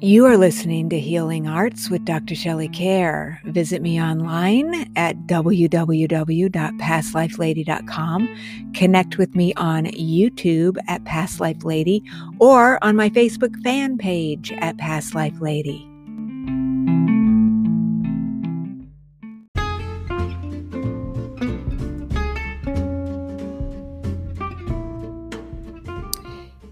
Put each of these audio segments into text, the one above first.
You are listening to Healing Arts with Dr. Shelley Kaehr. Visit me online at www.pastlifelady.com. Connect with me on YouTube at Past Life Lady or on my Facebook fan page at Past Life Lady.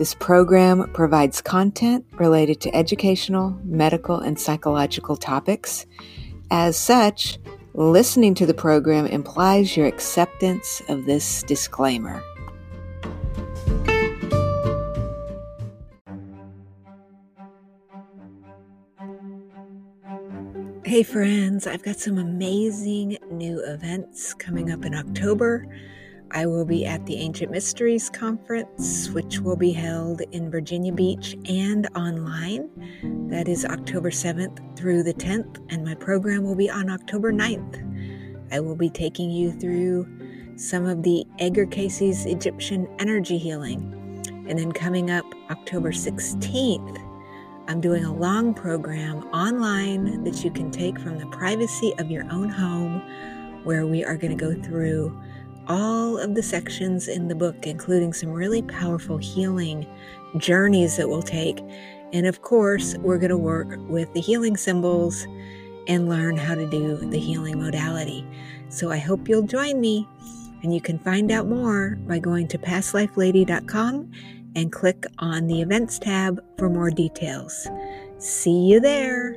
This program provides content related to educational, medical, and psychological topics. As such, listening to the program implies your acceptance of this disclaimer. Hey, friends, I've got some amazing new events coming up in October. I will be at the Ancient Mysteries Conference, which will be held in Virginia Beach and online. That is October 7th through the 10th, and my program will be on October 9th. I will be taking you through some of the Edgar Cayce's Egyptian energy healing. And then coming up October 16th, I'm doing a long program online that you can take from the privacy of your own home, where we are going to go through all of the sections in the book, including some really powerful healing journeys that we'll take. And of course, we're going to work with the healing symbols and learn how to do the healing modality. So I hope you'll join me. And you can find out more by going to pastlifelady.com and click on the events tab for more details. See you there.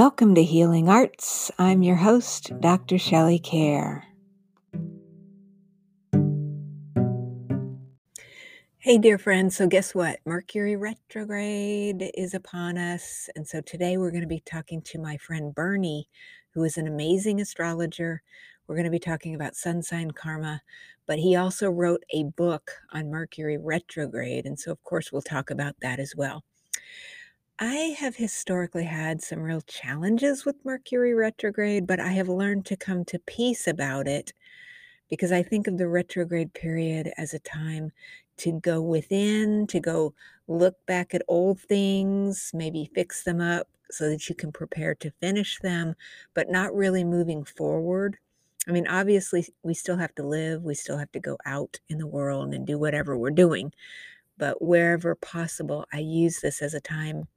Welcome to Healing Arts. I'm your host, Dr. Shelley Kaehr. Hey, dear friends. So, guess what? Mercury retrograde is upon us. And so, today we're going to be talking to my friend Bernie, who is an amazing astrologer. We're going to be talking about sun sign karma, but he also wrote a book on Mercury retrograde. And so, of course, we'll talk about that as well. I have historically had some real challenges with Mercury retrograde, but I have learned to come to peace about it because I think of the retrograde period as a time to go within, to go look back at old things, maybe fix them up so that you can prepare to finish them, but not really moving forward. I mean, obviously, we still have to live, we still have to go out in the world and do whatever we're doing. But wherever possible, I use this as a time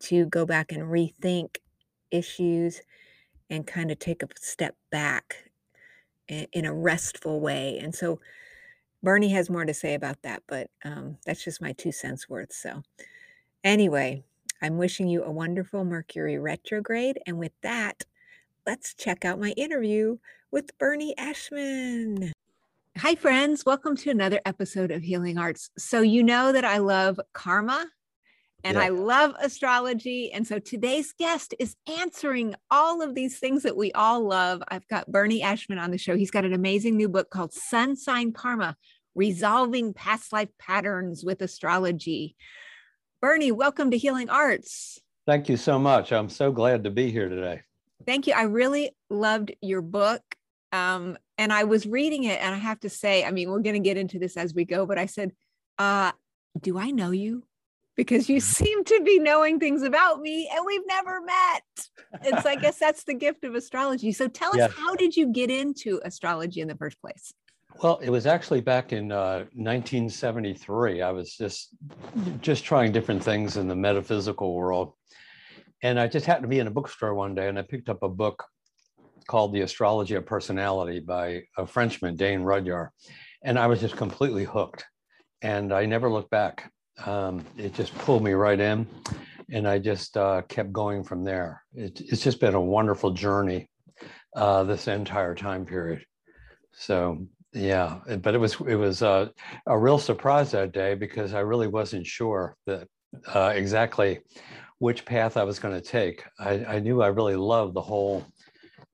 to go back and rethink issues and kind of take a step back in a restful way. And so Bernie has more to say about that, but um, that's just my two cents worth. So, anyway, I'm wishing you a wonderful Mercury retrograde. And with that, let's check out my interview with Bernie Ashman. Hi, friends. Welcome to another episode of Healing Arts. So, you know that I love karma and yeah. I love astrology. And so today's guest is answering all of these things that we all love. I've got Bernie Ashman on the show. He's got an amazing new book called Sun Sign Karma Resolving Past Life Patterns with Astrology. Bernie, welcome to Healing Arts. Thank you so much. I'm so glad to be here today. Thank you. I really loved your book. Um, and I was reading it, and I have to say, I mean, we're going to get into this as we go, but I said, uh, Do I know you? Because you seem to be knowing things about me and we've never met. It's I guess that's the gift of astrology. So tell us how did you get into astrology in the first place? Well, it was actually back in uh, 1973. I was just just trying different things in the metaphysical world. And I just happened to be in a bookstore one day and I picked up a book called The Astrology of Personality by a Frenchman, Dane Rudhyar, And I was just completely hooked. And I never looked back um, it just pulled me right in and I just uh, kept going from there. It, it's just been a wonderful journey uh, this entire time period. So Yeah, but it was it was uh, a real surprise that day because I really wasn't sure that uh, exactly which path I was going to take. I, I knew I really loved the whole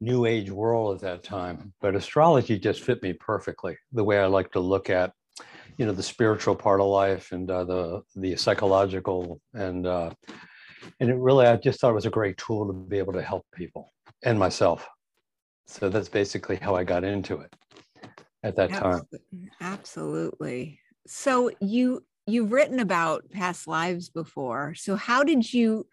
new age world at that time, but astrology just fit me perfectly. The way I like to look at, you know, the spiritual part of life and uh, the the psychological and uh, and it really I just thought it was a great tool to be able to help people and myself. So that's basically how I got into it at that time. Absolutely. So you you've written about past lives before. So how did you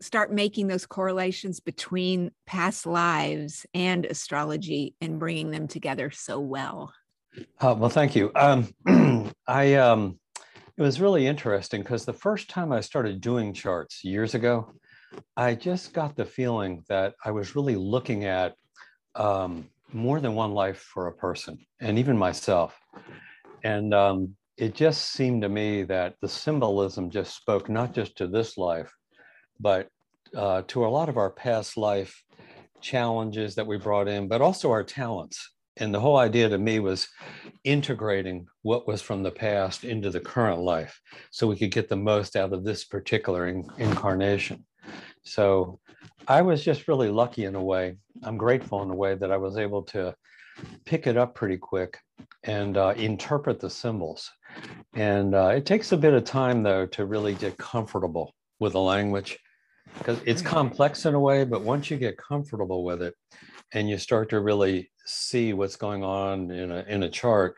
start making those correlations between past lives and astrology and bringing them together so well? Uh, well, thank you. Um, I um, it was really interesting because the first time I started doing charts years ago, I just got the feeling that I was really looking at um, more than one life for a person, and even myself. And um, it just seemed to me that the symbolism just spoke not just to this life, but uh, to a lot of our past life challenges that we brought in, but also our talents. And the whole idea to me was integrating what was from the past into the current life so we could get the most out of this particular in- incarnation. So I was just really lucky in a way. I'm grateful in a way that I was able to pick it up pretty quick and uh, interpret the symbols. And uh, it takes a bit of time, though, to really get comfortable with the language because it's complex in a way, but once you get comfortable with it and you start to really see what's going on in a, in a chart,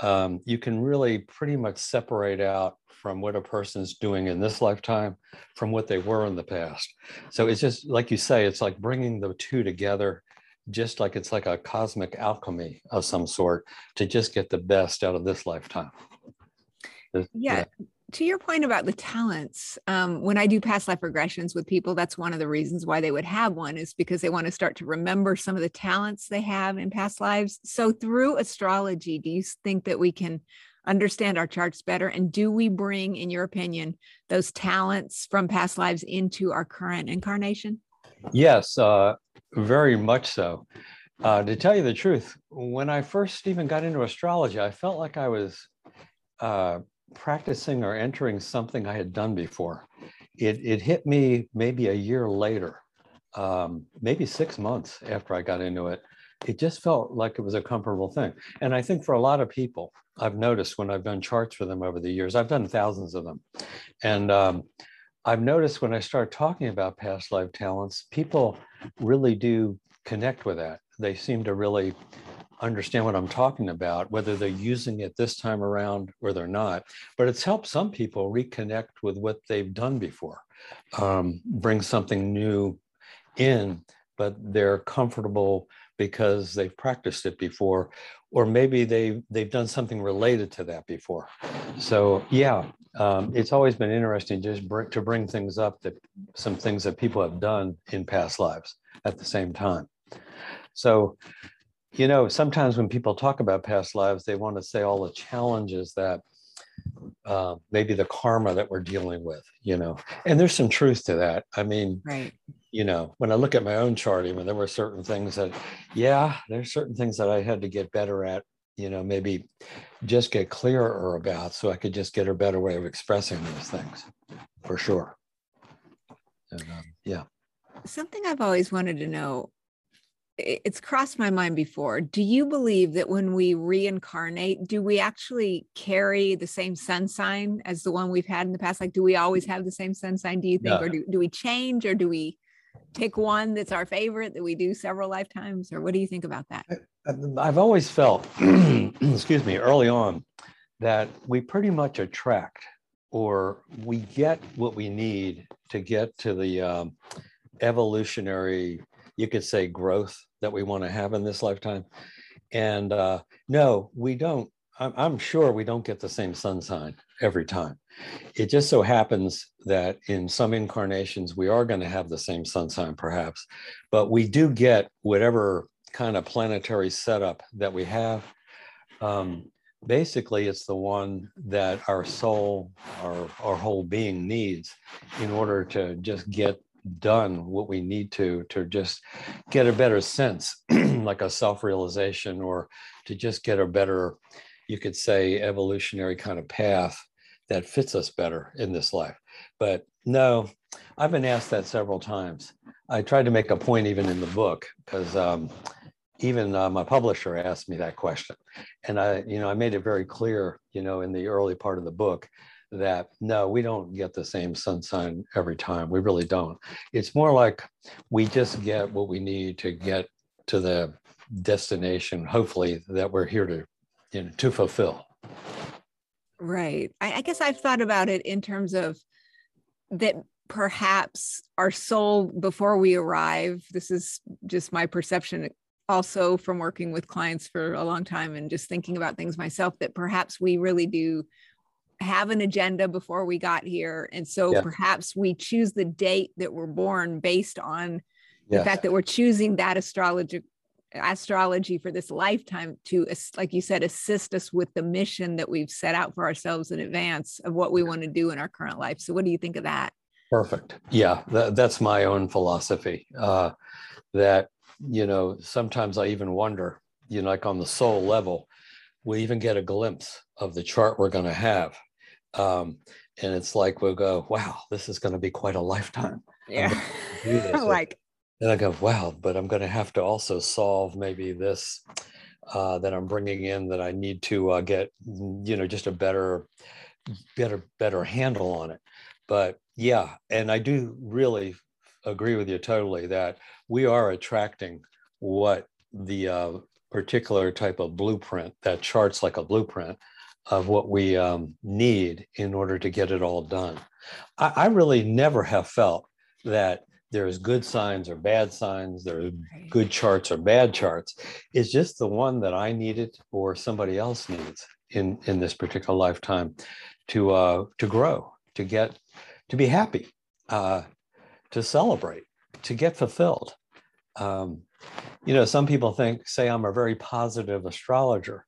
um, you can really pretty much separate out from what a person's doing in this lifetime from what they were in the past. So it's just like you say, it's like bringing the two together, just like it's like a cosmic alchemy of some sort to just get the best out of this lifetime. Yeah. yeah to your point about the talents, um, when I do past life regressions with people, that's one of the reasons why they would have one is because they want to start to remember some of the talents they have in past lives. So, through astrology, do you think that we can understand our charts better? And do we bring, in your opinion, those talents from past lives into our current incarnation? Yes, uh, very much so. Uh, to tell you the truth, when I first even got into astrology, I felt like I was uh, practicing or entering something I had done before. It, it hit me maybe a year later, um, maybe six months after I got into it. It just felt like it was a comfortable thing. And I think for a lot of people, I've noticed when I've done charts for them over the years, I've done thousands of them. And um, I've noticed when I start talking about past life talents, people really do connect with that. They seem to really understand what I'm talking about, whether they're using it this time around or they're not. But it's helped some people reconnect with what they've done before, um, bring something new in, but they're comfortable because they've practiced it before, or maybe they they've done something related to that before. So yeah, um, it's always been interesting just bring, to bring things up that some things that people have done in past lives at the same time. So you know, sometimes when people talk about past lives, they want to say all the challenges that uh, maybe the karma that we're dealing with, you know, and there's some truth to that. I mean, right. you know, when I look at my own chart, even there were certain things that, yeah, there's certain things that I had to get better at, you know, maybe just get clearer about so I could just get a better way of expressing those things for sure. And, um, yeah. Something I've always wanted to know it's crossed my mind before. Do you believe that when we reincarnate, do we actually carry the same sun sign as the one we've had in the past? Like, do we always have the same sun sign, do you think? No. Or do, do we change or do we pick one that's our favorite that we do several lifetimes? Or what do you think about that? I've always felt, excuse me, early on, that we pretty much attract or we get what we need to get to the um, evolutionary you could say growth that we want to have in this lifetime. And uh, no, we don't. I'm, I'm sure we don't get the same sun sign every time. It just so happens that in some incarnations, we are going to have the same sun sign, perhaps, but we do get whatever kind of planetary setup that we have. Um, basically, it's the one that our soul, our, our whole being needs in order to just get done what we need to to just get a better sense like a self-realization or to just get a better you could say evolutionary kind of path that fits us better in this life. But no i've been asked that several times. I tried to make a point even in the book because um, even uh, my publisher asked me that question. And i you know i made it very clear you know in the early part of the book that no we don't get the same sun sign every time. We really don't. It's more like we just get what we need to get to the destination hopefully that we're here to you know to fulfill. Right. I, I guess i've thought about it in terms of that perhaps our soul before we arrive this is just my perception also from working with clients for a long time and just thinking about things myself that perhaps we really do have an agenda before we got here and so yeah. perhaps we choose the date that we're born based on yes. the fact that we're choosing that astrology astrology for this lifetime to like you said assist us with the mission that we've set out for ourselves in advance of what we want to do in our current life so what do you think of that perfect yeah that, that's my own philosophy uh, that you know, sometimes I even wonder, you know, like on the soul level, we even get a glimpse of the chart we're going to have. Um, and it's like we'll go, wow, this is going to be quite a lifetime. Yeah. like, and I go, wow, but I'm going to have to also solve maybe this uh, that I'm bringing in that I need to uh, get, you know, just a better, better, better handle on it. But yeah, and I do really agree with you totally that we are attracting what the uh, particular type of blueprint that charts like a blueprint of what we um, need in order to get it all done. I, I, really never have felt that there's good signs or bad signs, there are good charts or bad charts. It's just the one that I needed or somebody else needs in, in this particular lifetime to uh, to grow, to get to be happy, uh, to celebrate, to get fulfilled. Um, you know, some people think, say, I'm a very positive astrologer,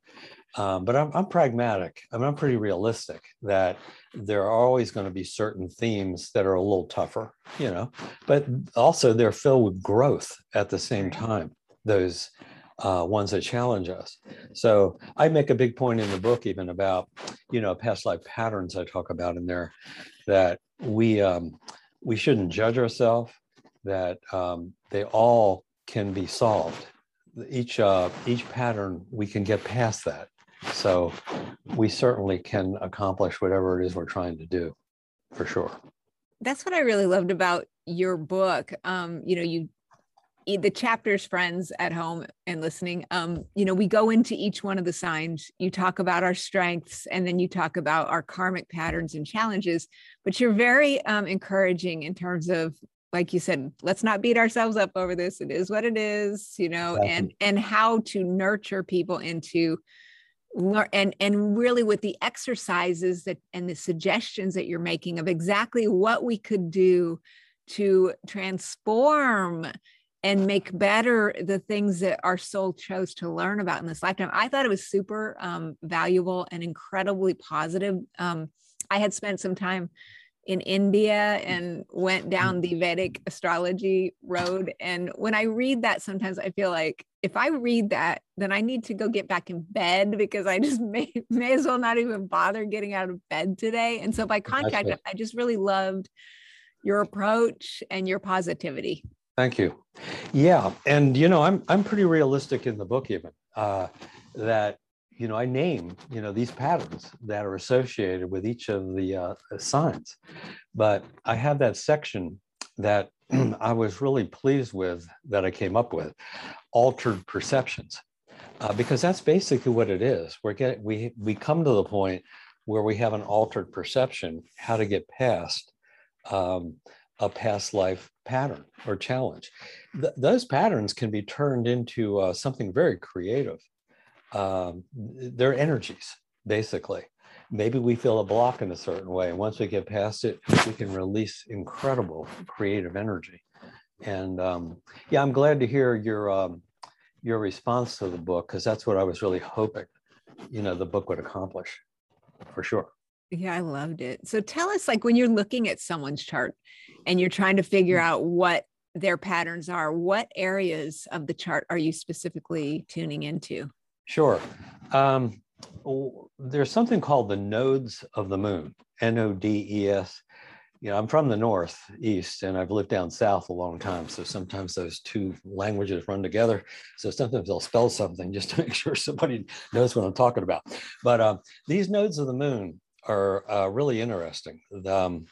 um, but I'm, I'm pragmatic. I mean, I'm pretty realistic that there are always going to be certain themes that are a little tougher, you know, but also they're filled with growth at the same time. Those uh, ones that challenge us. So I make a big point in the book, even about, you know, past life patterns I talk about in there, that we um, we shouldn't judge ourselves that um, they all can be solved. Each uh, each pattern we can get past that. So we certainly can accomplish whatever it is we're trying to do for sure. That's what i really loved about your book. Um, you know you the chapters friends at home and listening um you know we go into each one of the signs. You talk about our strengths and then you talk about our karmic patterns and challenges but you're very um, encouraging in terms of like you said let's not beat ourselves up over this it is what it is you know exactly. and and how to nurture people into and and really with the exercises that and the suggestions that you're making of exactly what we could do to transform and make better the things that our soul chose to learn about in this lifetime. I thought it was super um, valuable and incredibly positive. Um, I had spent some time in India and went down the Vedic astrology road. And when I read that, sometimes I feel like if I read that, then I need to go get back in bed because I just may, may as well not even bother getting out of bed today. And so by contact, I just really loved your approach and your positivity. Thank you. Yeah, and you know, I'm I'm pretty realistic in the book even uh, that you know I name you know these patterns that are associated with each of the uh, signs, but I have that section that I was really pleased with that I came up with, altered perceptions, uh, because that's basically what it is. We're getting we we come to the point where we have an altered perception, how to get past um, a past life pattern or challenge. Th- those patterns can be turned into uh, something very creative. Um, they're energies, basically. Maybe we feel a block in a certain way. And once we get past it, we can release incredible creative energy. And um, yeah, I'm glad to hear your um, your response to the book because that's what I was really hoping, you know, the book would accomplish, for sure. Yeah, I loved it. So tell us, like, when you're looking at someone's chart and you're trying to figure mm. out what their patterns are, what areas of the chart are you specifically tuning into? Sure. Um, there's something called the nodes of the moon, N O D E S. You know, I'm from the northeast and I've lived down south a long time. So sometimes those two languages run together. So sometimes they'll spell something just to make sure somebody knows what I'm talking about. But uh, these nodes of the moon are uh, really interesting. Um,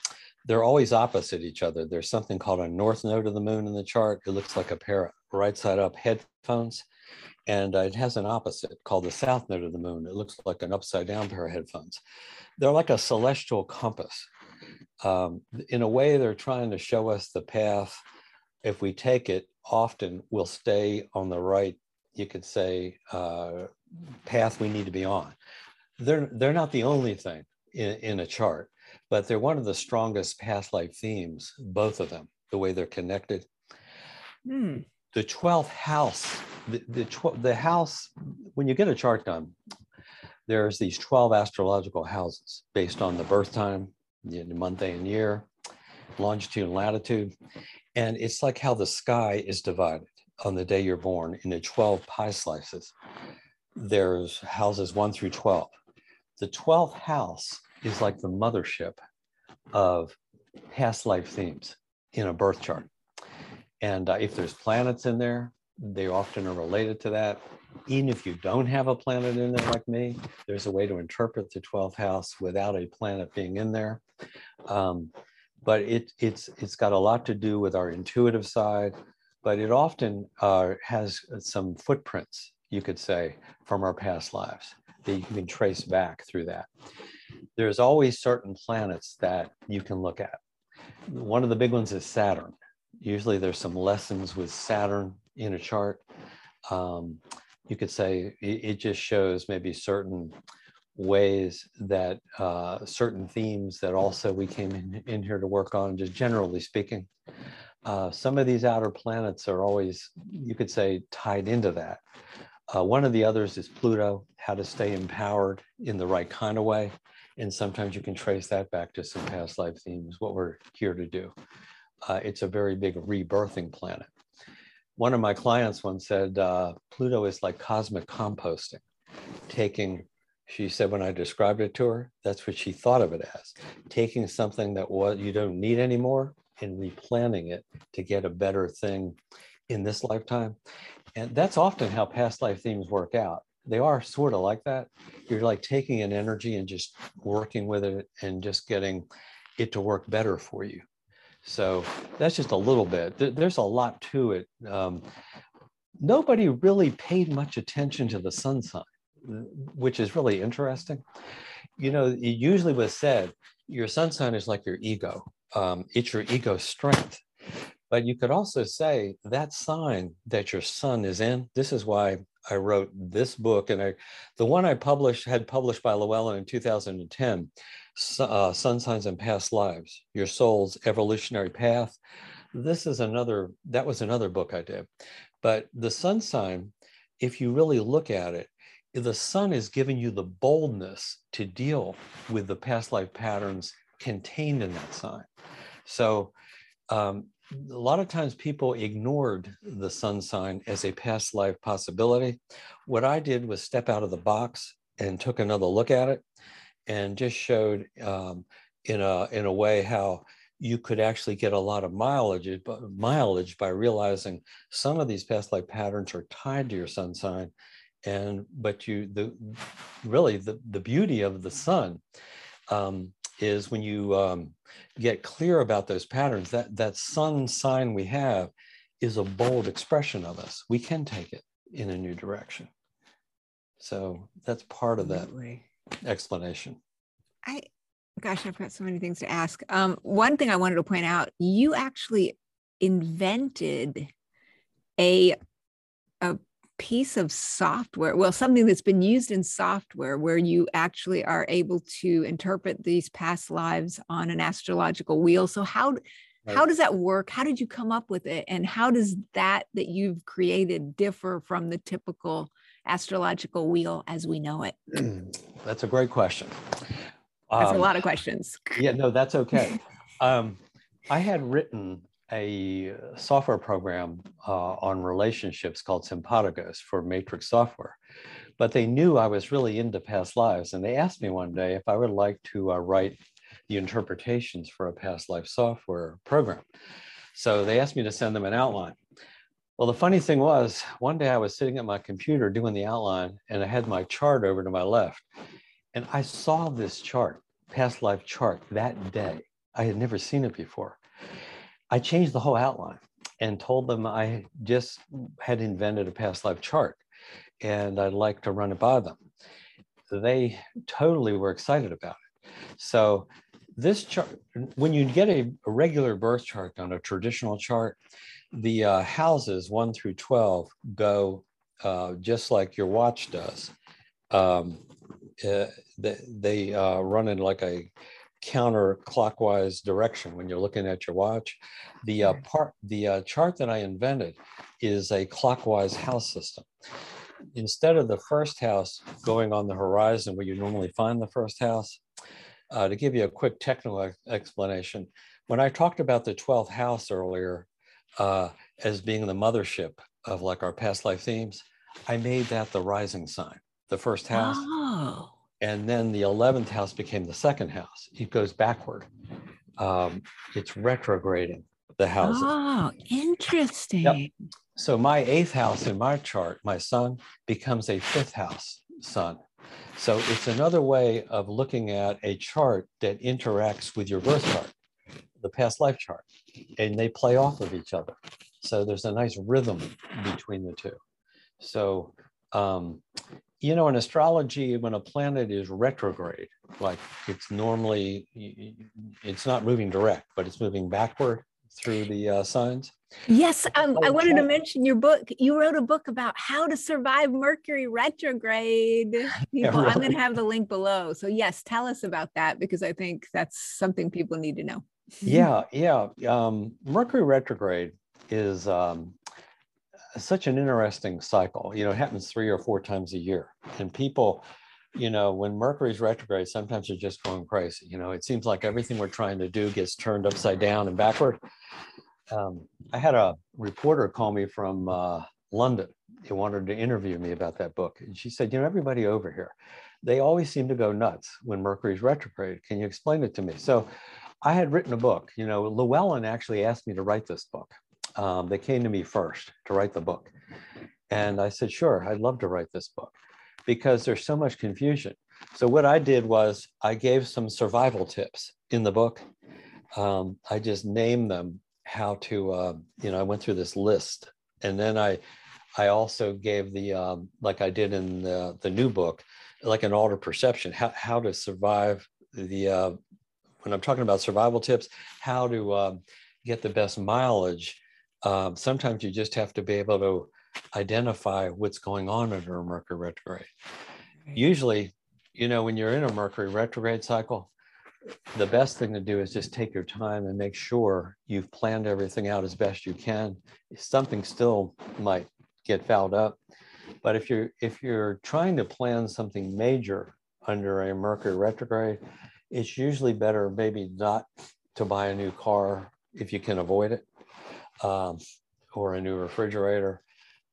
they're always opposite each other. There's something called a north node of the moon in the chart. It looks like a pair of right side up headphones and it has an opposite called the south node of the moon. It looks like an upside down pair of headphones. They're like a celestial compass. Um, in a way, they're trying to show us the path. If we take it, often we'll stay on the right, you could say, uh, path we need to be on. They're, they're not the only thing in, in a chart, but they're one of the strongest past life themes, both of them, the way they're connected. Hmm the 12th house, the, the, the house, when you get a chart done, there's these 12 astrological houses based on the birth time, the month, day, and year, longitude and latitude. And it's like how the sky is divided on the day you're born into 12 pie slices. There's houses one through 12. The 12th house is like the mothership of past life themes in a birth chart. And uh, if there's planets in there, they often are related to that. Even if you don't have a planet in there like me, there's a way to interpret the 12th house without a planet being in there. Um, but it, it's, it's got a lot to do with our intuitive side, but it often uh, has some footprints, you could say, from our past lives that you can trace back through that. There's always certain planets that you can look at. One of the big ones is Saturn. Usually there's some lessons with Saturn in a chart. Um, you could say it, it, just shows maybe certain ways that uh, certain themes that also we came in, in here to work on, just generally speaking. Uh, some of these outer planets are always, you could say, tied into that. Uh, one of the others is Pluto, how to stay empowered in the right kind of way. And sometimes you can trace that back to some past life themes, what we're here to do uh, it's a very big rebirthing planet. One of my clients once said, uh, Pluto is like cosmic composting, taking, she said when I described it to her, that's what she thought of it as, taking something that was, you don't need anymore and replanting it to get a better thing in this lifetime. And that's often how past life themes work out. They are sort of like that. You're like taking an energy and just working with it and just getting it to work better for you. So that's just a little bit. There's a lot to it. Um, nobody really paid much attention to the sun sign, which is really interesting. You know, it usually was said your sun sign is like your ego. Um, it's your ego strength. But you could also say that sign that your sun is in. This is why I wrote this book, and I, the one I published had published by Llewellyn in 2010 uh, Sun Signs and Past Lives, Your Soul's Evolutionary Path. This is another, that was another book I did. But the sun sign, if you really look at it, the sun is giving you the boldness to deal with the past life patterns contained in that sign. So um, a lot of times people ignored the sun sign as a past life possibility. What I did was step out of the box and took another look at it and just showed um, in a in a way how you could actually get a lot of mileage mileage by realizing some of these past life patterns are tied to your sun sign and but you the really the, the beauty of the sun um, is when you um, get clear about those patterns that that sun sign we have is a bold expression of us we can take it in a new direction so that's part of that explanation. I, gosh, I've got so many things to ask. Um, one thing I wanted to point out: you actually invented a a piece of software well something that's been used in software where you actually are able to interpret these past lives on an astrological wheel so how right. how does that work how did you come up with it and how does that that you've created differ from the typical astrological wheel as we know it? That's a great question. That's um, a lot of questions. yeah, no, that's okay. um, I had written a software program uh, on relationships called Sympatagos for Matrix software. But they knew I was really into past lives. And they asked me one day if I would like to uh, write the interpretations for a past life software program. So they asked me to send them an outline. Well, the funny thing was, one day I was sitting at my computer doing the outline and I had my chart over to my left. And I saw this chart, past life chart, that day. I had never seen it before. I changed the whole outline and told them I just had invented a past life chart and I'd like to run it by them. They totally were excited about it. So this chart, when you get a, a regular birth chart on a traditional chart, the uh, houses one through 12 go uh, just like your watch does. Um, uh, they, they uh, run in like a counterclockwise direction when you're looking at your watch. The uh, part, the uh, chart that I invented is a clockwise house system. Instead of the first house going on the horizon where you normally find the first house, uh, to give you a quick technical explanation, when I talked about the 12th house earlier uh, as being the mothership of like our past life themes, I made that the rising sign, the first house. Oh. And then the 11th house became the second house. It goes backward. Um, it's retrograding the houses. Oh, interesting. Yep. So my eighth house in my chart, my sun, becomes a fifth house sun. So it's another way of looking at a chart that interacts with your birth chart, the past life chart, and they play off of each other. So there's a nice rhythm between the two. So, um, you know, in astrology, when a planet is retrograde, like it's normally, it's not moving direct, but it's moving backward through the uh, signs. Yes, um, I wanted to mention your book. You wrote a book about how to survive Mercury retrograde. People, yeah. I'm going to have the link below. So, yes, tell us about that because I think that's something people need to know. yeah, yeah. Um, Mercury retrograde is um, such an interesting cycle. You know, it happens three or four times a year, and people you know, when Mercury's retrograde, sometimes they're just going crazy. You know, it seems like everything we're trying to do gets turned upside down and backward. Um, I had a reporter call me from uh, London. He wanted to interview me about that book. And she said, You know, everybody over here, they always seem to go nuts when Mercury's retrograde. Can you explain it to me? So I had written a book. You know, Llewellyn actually asked me to write this book. Um, they came to me first to write the book. And I said, Sure, I'd love to write this book because there's so much confusion. So what I did was I gave some survival tips in the book. Um, I just named them how to, uh, you know, I went through this list, and then I, I also gave the um, like I did in the the new book, like an altered perception, how how to survive the. Uh, when I'm talking about survival tips, how to uh, get the best mileage. Um, sometimes you just have to be able to identify what's going on under a Mercury retrograde. Usually, you know, when you're in a Mercury retrograde cycle, the best thing to do is just take your time and make sure you've planned everything out as best you can. Something still might get fouled up, but if you're if you're trying to plan something major under a Mercury retrograde, it's usually better maybe not to buy a new car if you can avoid it, um, or a new refrigerator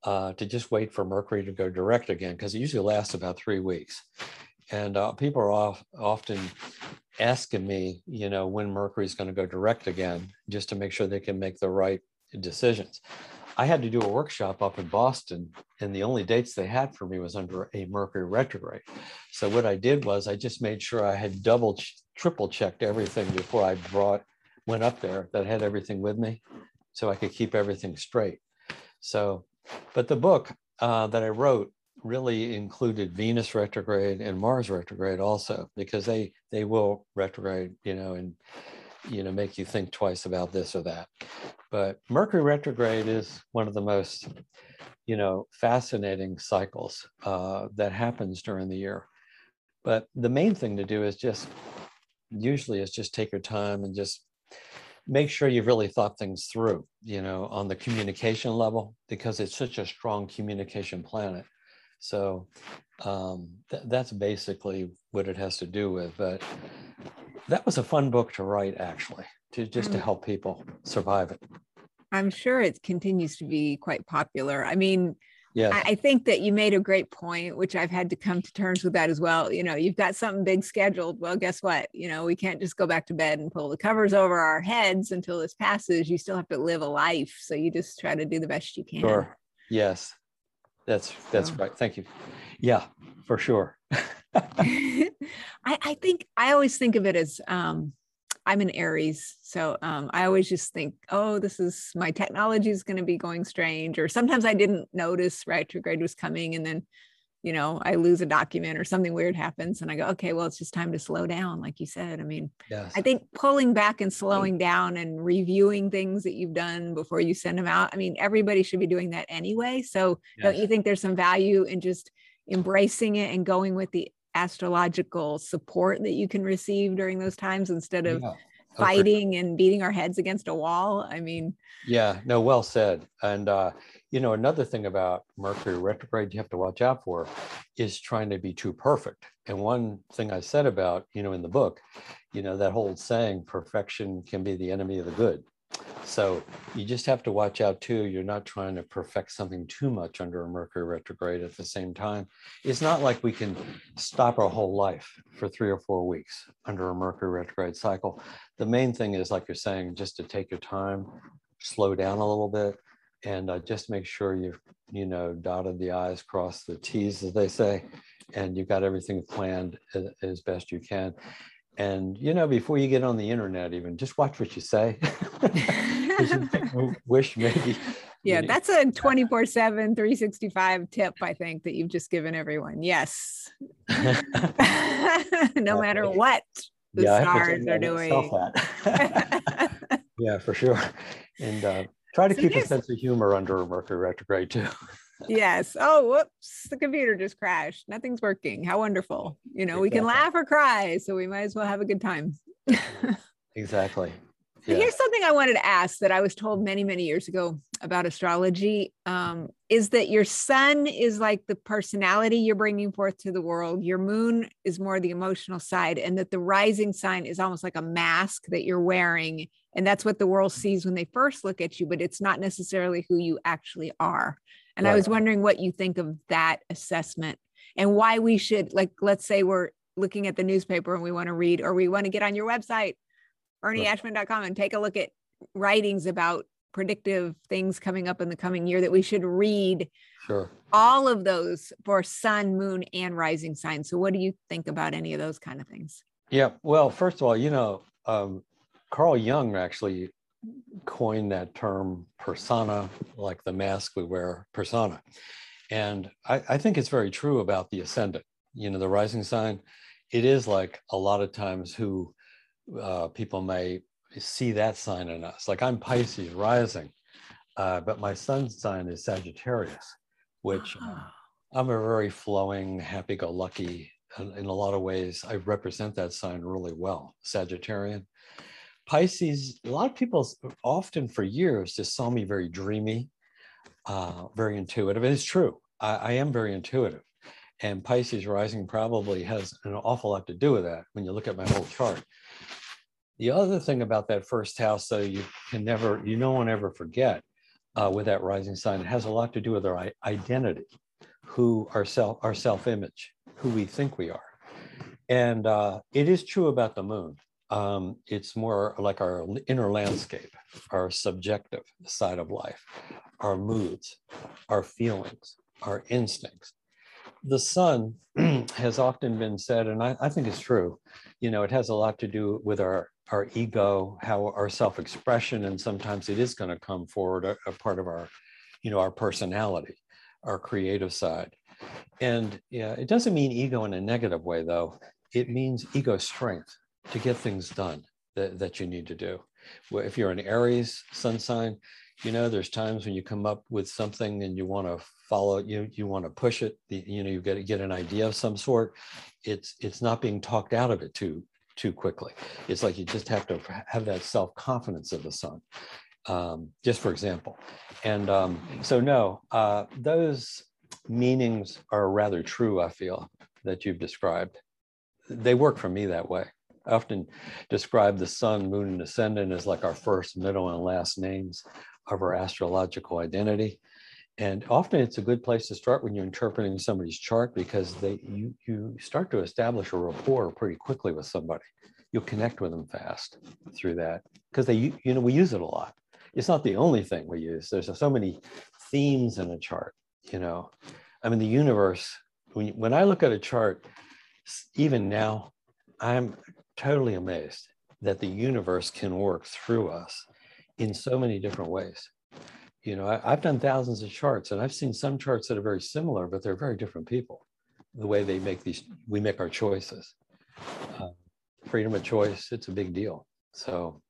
uh, to just wait for Mercury to go direct again because it usually lasts about three weeks. And uh, people are off, often asking me, you know, when Mercury is going to go direct again, just to make sure they can make the right decisions. I had to do a workshop up in Boston, and the only dates they had for me was under a Mercury retrograde. So what I did was I just made sure I had double, triple checked everything before I brought went up there that had everything with me, so I could keep everything straight. So but the book uh, that I wrote really included Venus retrograde and Mars retrograde also, because they they will retrograde, you know, and you know make you think twice about this or that. But Mercury retrograde is one of the most, you know, fascinating cycles uh, that happens during the year. But the main thing to do is just usually is just take your time and just make sure you've really thought things through, you know, on the communication level, because it's such a strong communication planet. So um, th- that's basically what it has to do with. But that was a fun book to write, actually. to just to Mm. help people survive it. I'm sure it continues to be quite popular. I mean, Yes. I, I think that you made a great point, which I've had to come to terms with that as well. You know, you've got something big scheduled. Well, guess what? You know, we can't just go back to bed and pull the covers over our heads until this passes. You still have to live a life. So you just try to do the best you can. Sure. Yes. That's that's So- right. Thank you. Yeah, for sure. I, I think I always think of it as um, I'm an Aries. So um, I always just think, oh, this is my technology is going to be going strange. Or sometimes I didn't notice retrograde was coming. And then, you know, I lose a document or something weird happens. And I go, okay, well, it's just time to slow down. Like you said, I mean, Yes. I think pulling back and slowing down and reviewing things that you've done before you send them out. I mean, everybody should be doing that anyway. So don't you think there's some value in just embracing it and going with the astrological support that you can receive during those times instead of Yeah. Oh, fighting and beating our heads against a wall? I mean, Yeah, no, well said. And uh, you know, another thing about Mercury retrograde you have to watch out for is trying to be too perfect. And one thing I said about, you know, in the book, you know, that whole saying, perfection can be the enemy of the good. So you just have to watch out too. You're not trying to perfect something too much under a Mercury retrograde at the same time. It's not like we can stop our whole life for three or four weeks under a Mercury retrograde cycle. The main thing is, like you're saying, just to take your time, slow down a little bit, and uh, just make sure you've, you know, dotted the i's, crossed the t's, as they say, and you've got everything planned as, as best you can. And you know, before you get on the internet, even just watch what you say wish maybe. yeah, you- that's a 24 7, 365 tip, I think, that you've just given everyone. Yes. no matter what the Yeah, I have to stars are doing. yeah, for sure. And uh, try to So keep a sense of humor under a Mercury retrograde too. Yes. Oh, whoops. The computer just crashed. Nothing's working. How wonderful. You know, we can laugh or cry. So we might as well have a good time. Exactly. Yeah. here's something I wanted to ask that I was told many, many years ago about astrology um, is that your sun is like the personality you're bringing forth to the world. Your moon is more the emotional side, and that the rising sign is almost like a mask that you're wearing. And that's what the world sees when they first look at you, but it's not necessarily who you actually are. And I was wondering what you think of that assessment and why we should, like, let's say we're looking at the newspaper and we want to read, or we want to get on your website bernieashman.com and take a look at writings about predictive things coming up in the coming year that we should read Sure. all of those for sun moon and rising signs so what do you think about any of those kind of things Yeah. Well, first of all, you know, um, Carl Jung actually coined that term persona, like the mask we wear, persona. And I, I think it's very true about the ascendant, you know, the rising sign. It is like a lot of times who uh, people may see that sign in us. Like I'm Pisces rising, uh, but my sun sign is Sagittarius, which um, I'm a very flowing, happy go lucky. In, in a lot of ways, I represent that sign really well, Sagittarian. Pisces, a lot of people often for years just saw me very dreamy, uh, very intuitive. And it's true, I, I am very intuitive. And Pisces rising probably has an awful lot to do with that when you look at my whole chart. The other thing about that first house, though, you can never, you no one ever forget uh, with that rising sign, it has a lot to do with our identity, who our self, our self-image, who we think we are. And uh, it is true about the moon. Um, it's more like our inner landscape, our subjective side of life, our moods, our feelings, our instincts. The sun has often been said, and I, I think it's true, you know, it has a lot to do with our, our ego, how our self-expression, and sometimes it is going to come forward a, a part of our, you know, our personality, our creative side. And yeah, it doesn't mean ego in a negative way, though. It means ego strength to get things done that, that you need to do. Well, if you're an Aries sun sign, you know, there's times when you come up with something and you want to follow you you want to push it, you know, you get get an idea of some sort. It's it's not being talked out of it too too quickly. It's like you just have to have that self-confidence of the sun. Um, just for example. And um, so no, uh, those meanings are rather true, I feel, that you've described. They work for me that way. Often describe the sun, moon, and ascendant as like our first, middle, and last names of our astrological identity. And often it's a good place to start when you're interpreting somebody's chart because they you you start to establish a rapport pretty quickly with somebody. You'll connect with them fast through that because they you know we use it a lot. It's not the only thing we use. There's so many themes in a chart. You know, I mean the universe. When when I look at a chart, even now, I'm totally amazed that the universe can work through us in so many different ways you know, I, have done thousands of charts and I've seen some charts that are very similar, but they're very different people. The way they make these, we make our choices. Uh, freedom of choice, it's a big deal. So,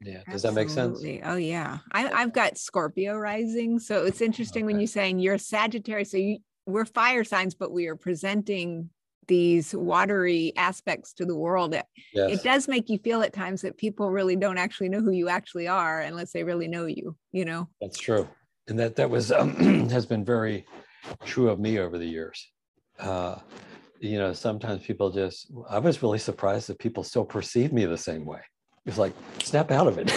yeah, does Absolutely. that make sense? Oh, yeah. I, I've got Scorpio rising. So it's interesting okay. when you're saying you're a Sagittarius. So you, we're fire signs, but we are presenting these watery aspects to the world it, yes. it does make you feel at times that people really don't actually know who you actually are unless they really know you you know? That's true. And that that was um, has been very true of me over the years. Uh, you know sometimes people just i was really surprised that people still perceive me the same way. It's like snap out of it.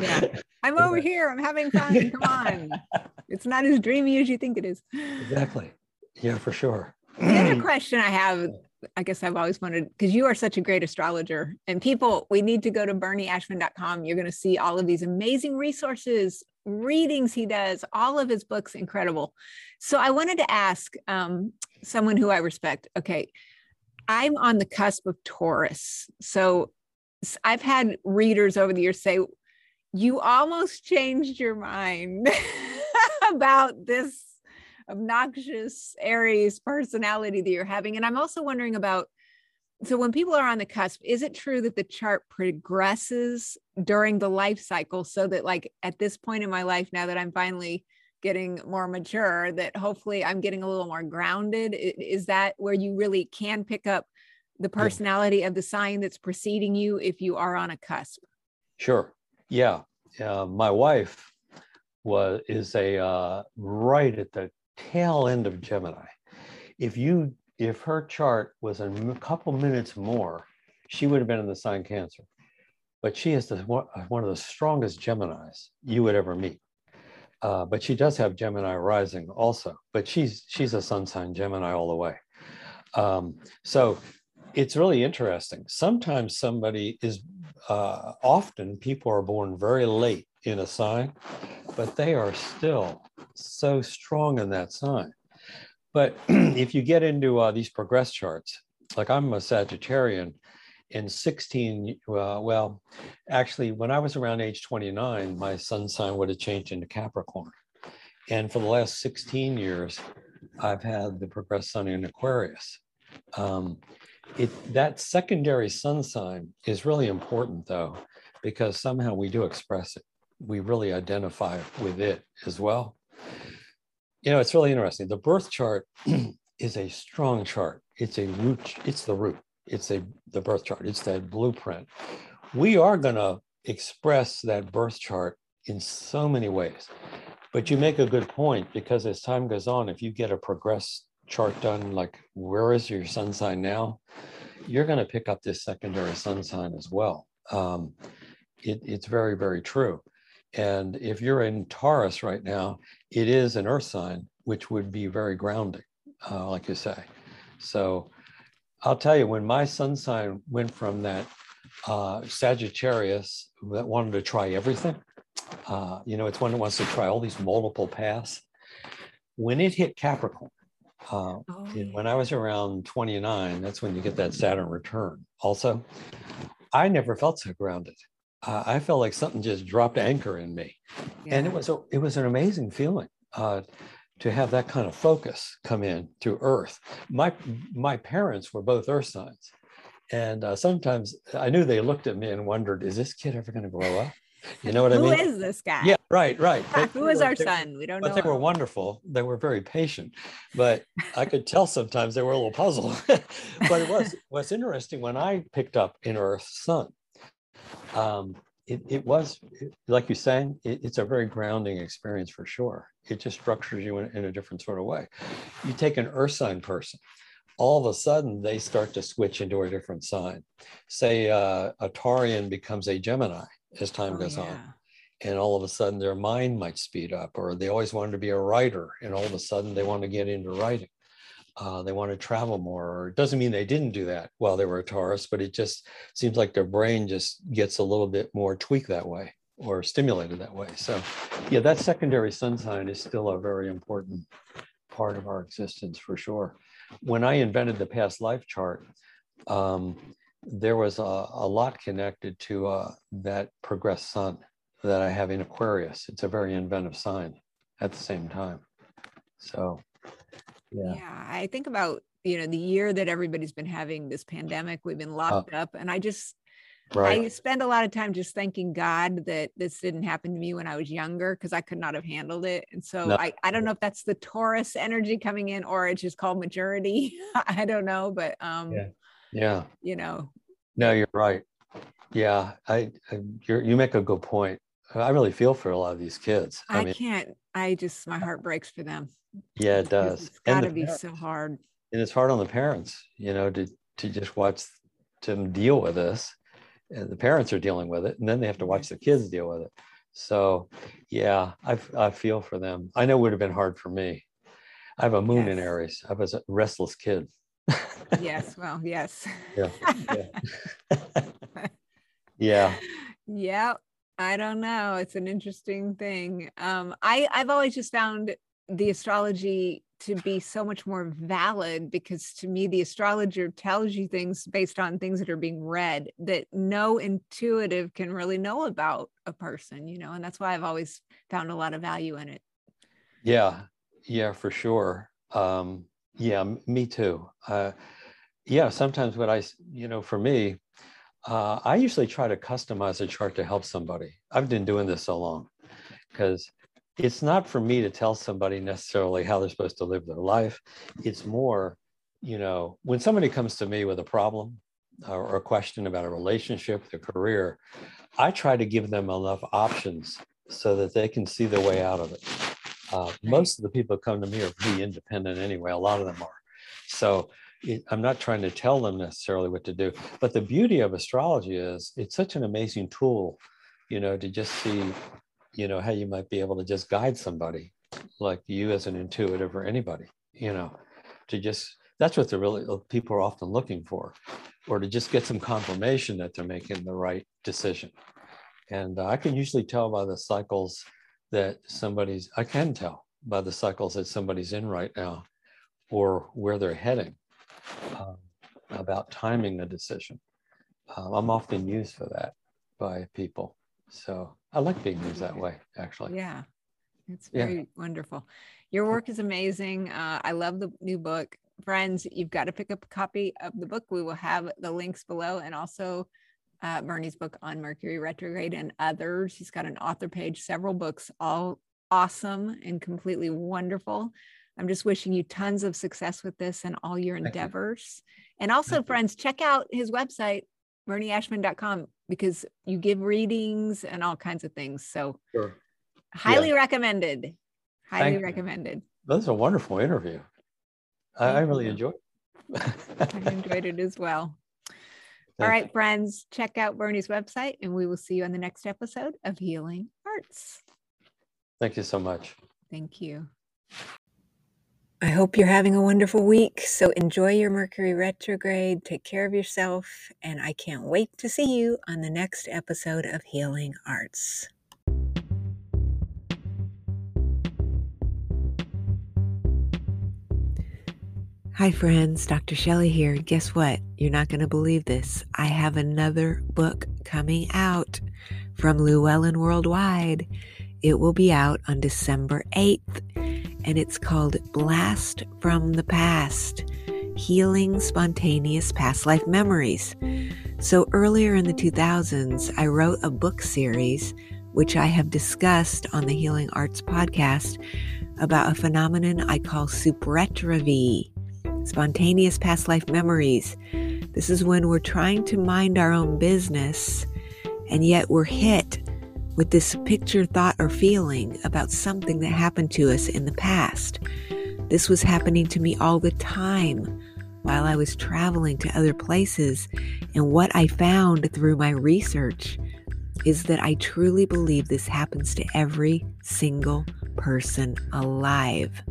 Yeah. I'm over here. I'm having fun. Come on. It's not as dreamy as you think it is. Exactly. Yeah for sure the other question I have, I guess I've always wanted, because you are such a great astrologer, and people, we need to go to bernieashman.com. You're going to see all of these amazing resources, readings he does, all of his books, incredible. So I wanted to ask um, someone who I respect. Okay, I'm on the cusp of Taurus. So I've had readers over the years say, you almost changed your mind about this obnoxious Aries personality that you're having. And I'm also wondering about so when people are on the cusp, is it true that the chart progresses during the life cycle so that like at this point in my life now that I'm finally getting more mature that hopefully I'm getting a little more grounded is that where you really can pick up the personality yeah. of the sign that's preceding you if you are on a cusp? Sure. Yeah. Uh, my wife was is a uh, right at the tail end of Gemini. If you if her chart was a couple minutes more, she would have been in the sign Cancer. But she is the, one of the strongest Geminis you would ever meet. Uh, but she does have Gemini rising also. But she's she's a sun sign Gemini all the way. Um, so it's really interesting. Sometimes somebody is uh, often people are born very late in a sign, but they are still so strong in that sign. But if you get into uh, these progress charts, like I'm a Sagittarian, in 16, uh, well, actually, when I was around age 29, my sun sign would have changed into Capricorn. And for the last 16 years, I've had the progress sun in Aquarius. Um, it, that secondary sun sign is really important, though, because somehow we do express it we really identify with it as well. You know, it's really interesting. The birth chart is a strong chart. It's a root, it's the root. It's a the birth chart. It's that blueprint. We are going to express that birth chart in so many ways. But you make a good point because as time goes on, if you get a progress chart done, like where is your sun sign now, you're going to pick up this secondary sun sign as well. Um, it, it's very, very true. And if you're in Taurus right now, it is an earth sign, which would be very grounding, uh, like you say. So I'll tell you, when my sun sign went from that uh, Sagittarius that wanted to try everything, uh, you know, it's one that wants to try all these multiple paths. When it hit Capricorn, uh, oh, when I was around 29, that's when you get that Saturn return. Also, I never felt so grounded uh, I felt like something just dropped anchor in me, yeah. and it was a, it was an amazing feeling uh, to have that kind of focus come in to Earth. My my parents were both Earth signs, and uh, sometimes I knew they looked at me and wondered, "Is this kid ever going to grow up?" You know what I mean? Who is this guy? Yeah, right, right. Who is our son? We don't but know. But they were wonderful. They were very patient, but I could tell sometimes they were a little puzzled. but it was what's interesting when I picked up in Earth's Sun um, it, it was like you saying it, it's a very grounding experience for sure it just structures you in, in, a different sort of way you take an earth sign person all of a sudden they start to switch into a different sign. Say uh, a Taurian becomes a Gemini as time oh, goes yeah. on. And all of a sudden their mind might speed up, or they always wanted to be a writer, and all of a sudden they want to get into writing. Uh, they want to travel more. Or it doesn't mean they didn't do that while they were a Taurus, but it just seems like their brain just gets a little bit more tweaked that way or stimulated that way. So, yeah, that secondary sun sign is still a very important part of our existence for sure. When I invented the past life chart, um, there was a, a, lot connected to uh, that progressed sun that I have in Aquarius. It's a very inventive sign at the same time. So, yeah. Yeah, I think about you know the year that everybody's been having this pandemic. We've been uh. locked uh, up, and I just Right. I spend a lot of time just thanking God that this didn't happen to me when I was younger because I could not have handled it. And so no. I, I don't know if that's the Taurus energy coming in or it's just called maturity. I don't know, but um yeah. yeah. You know. No, you're right. Yeah, I, I you you make a good point. I really feel for a lot of these kids. I, I mean, can't. I just my heart breaks for them. Yeah, it does. It's got to be parents. so hard. And it's hard on the parents, you know, to to just watch them deal with this and the parents are dealing with it and then they have to watch the kids deal with it so yeah i, I feel for them i know it would have been hard for me i have a moon yes. in aries i was a restless kid yes well yes yeah yeah. yeah yeah i don't know it's an interesting thing um i i've always just found the astrology to be so much more valid because to me the astrologer tells you things based on things that are being read that no intuitive can really know about a person you know and that's why i've always found a lot of value in it. Yeah. Yeah for sure. Um yeah me too. Uh yeah sometimes what i you know for me uh i usually try to customize a chart to help somebody. I've been doing this so long because it's not for me to tell somebody necessarily how they're supposed to live their life. It's more, you know, when somebody comes to me with a problem or a question about a relationship, their career, I try to give them enough options so that they can see the way out of it. Uh, most of the people who come to me are pretty independent anyway. A lot of them are. So it, I'm not trying to tell them necessarily what to do. But the beauty of astrology is it's such an amazing tool, you know, to just see you know, how you might be able to just guide somebody like you as an intuitive or anybody, you know, to just, that's what the really uh, people are often looking for, or to just get some confirmation that they're making the right decision. And uh, I can usually tell by the cycles that somebody's, I can tell by the cycles that somebody's in right now or where they're heading um, about timing a decision. Um, I'm often used for that by people. So I like being used that way, actually. Yeah, it's very yeah. wonderful. Your work is amazing. Uh, I love the new book. Friends, you've got to pick up a copy of the book. We will have the links below and also uh, Bernie's book on Mercury retrograde and others. He's got an author page, several books, all awesome and completely wonderful. I'm just wishing you tons of success with this and all your endeavors. You. And also, Thank friends, check out his website, bernieashman.com because you give readings and all kinds of things. So sure. highly yeah. recommended. Highly Thank recommended. You. That was a wonderful interview. I, I really enjoyed it. I enjoyed it as well. All right, friends, check out Bernie's website and we will see you on the next episode of Healing Arts. Thank you so much. Thank you. I hope you're having a wonderful week. So enjoy your Mercury retrograde, take care of yourself, and I can't wait to see you on the next episode of Healing Arts. Hi, friends. Dr. Shelley here. Guess what? You're not going to believe this. I have another book coming out from Llewellyn Worldwide. It will be out on December 8th and it's called Blast from the Past Healing Spontaneous Past Life Memories. So, earlier in the 2000s, I wrote a book series, which I have discussed on the Healing Arts podcast, about a phenomenon I call supretravy, spontaneous past life memories. This is when we're trying to mind our own business, and yet we're hit with this picture, thought, or feeling about something that happened to us in the past. This was happening to me all the time. while I was traveling to other places. And what I found through my research is that I truly believe this happens to every single person alive.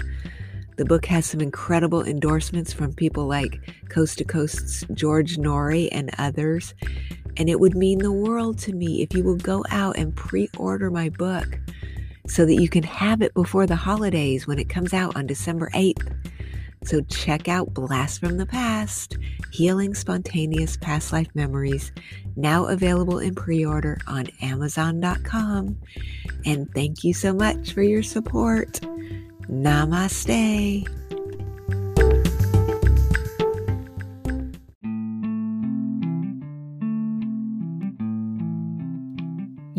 The book has some incredible endorsements from people like Coast to Coast's George Noory and others. And it would mean the world to me if you will go out and pre order my book so that you can have it before the holidays when it comes out on December 8th. So check out Blast from the Past Healing Spontaneous Past Life Memories, now available in pre order on Amazon.com. And thank you so much for your support. Namaste.